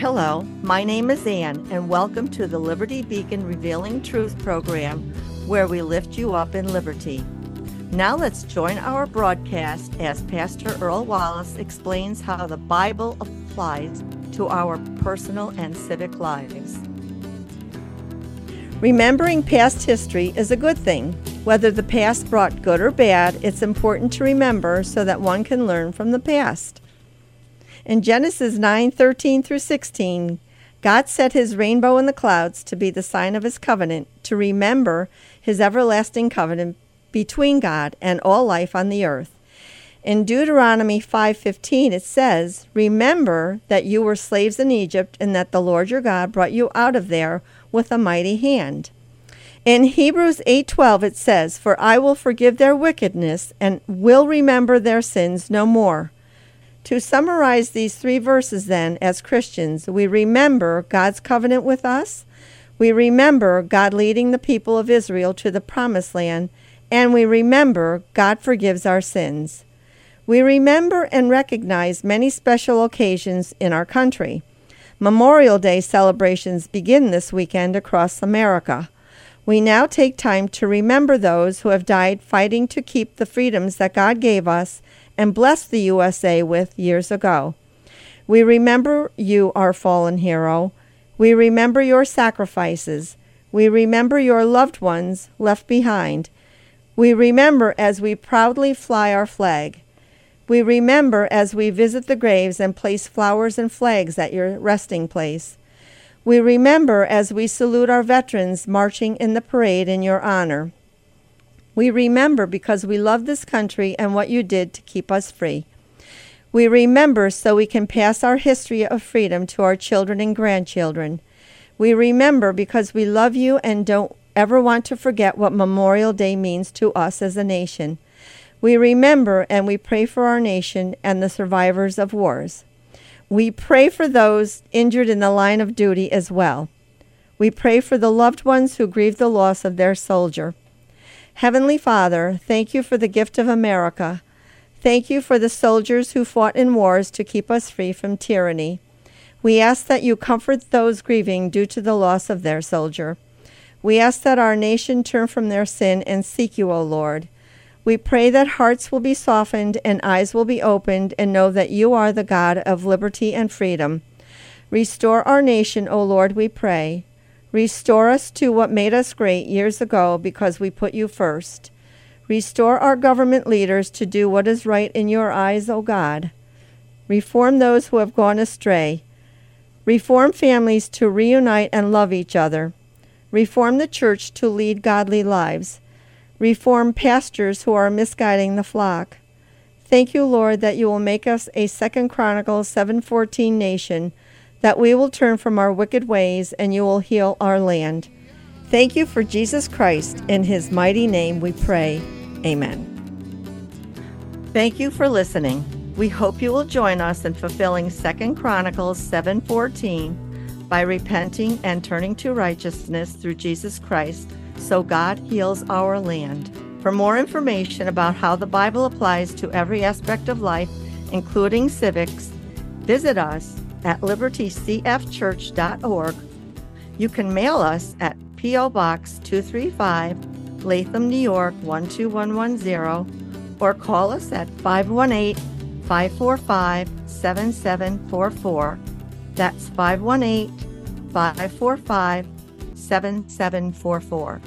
Hello, my name is Ann, and welcome to the Liberty Beacon Revealing Truth program, where we lift you up in liberty. Now let's join our broadcast as Pastor Earl Wallace explains how the Bible applies to our personal and civic lives. Remembering past history is a good thing. Whether the past brought good or bad, it's important to remember so that one can learn from the past. In Genesis 9:13 through 16, God set his rainbow in the clouds to be the sign of his covenant, to remember his everlasting covenant between God and all life on the earth. In Deuteronomy 5:15 it says, "Remember that you were slaves in Egypt and that the Lord your God brought you out of there with a mighty hand." In Hebrews 8:12 it says, "For I will forgive their wickedness and will remember their sins no more." To summarize these three verses, then, as Christians, we remember God's covenant with us, we remember God leading the people of Israel to the promised land, and we remember God forgives our sins. We remember and recognize many special occasions in our country. Memorial Day celebrations begin this weekend across America. We now take time to remember those who have died fighting to keep the freedoms that God gave us and blessed the USA with years ago. We remember you, our fallen hero. We remember your sacrifices. We remember your loved ones left behind. We remember as we proudly fly our flag. We remember as we visit the graves and place flowers and flags at your resting place. We remember as we salute our veterans marching in the parade in your honor. We remember because we love this country and what you did to keep us free. We remember so we can pass our history of freedom to our children and grandchildren. We remember because we love you and don't ever want to forget what Memorial Day means to us as a nation. We remember and we pray for our nation and the survivors of wars. We pray for those injured in the line of duty as well. We pray for the loved ones who grieve the loss of their soldier. Heavenly Father, thank you for the gift of America. Thank you for the soldiers who fought in wars to keep us free from tyranny. We ask that you comfort those grieving due to the loss of their soldier. We ask that our nation turn from their sin and seek you, O Lord. We pray that hearts will be softened and eyes will be opened and know that you are the God of liberty and freedom. Restore our nation, O Lord, we pray. Restore us to what made us great years ago because we put you first. Restore our government leaders to do what is right in your eyes, O God. Reform those who have gone astray. Reform families to reunite and love each other. Reform the church to lead godly lives. Reform pastors who are misguiding the flock. Thank you, Lord, that you will make us a Second Chronicles 7:14 nation that we will turn from our wicked ways and you will heal our land. Thank you for Jesus Christ. In his mighty name we pray. Amen. Thank you for listening. We hope you will join us in fulfilling 2 Chronicles 7:14 by repenting and turning to righteousness through Jesus Christ so God heals our land. For more information about how the Bible applies to every aspect of life, including civics, visit us at libertycfchurch.org. You can mail us at P.O. Box 235, Latham, New York 12110, or call us at 518 545 7744. That's 518 545 7744.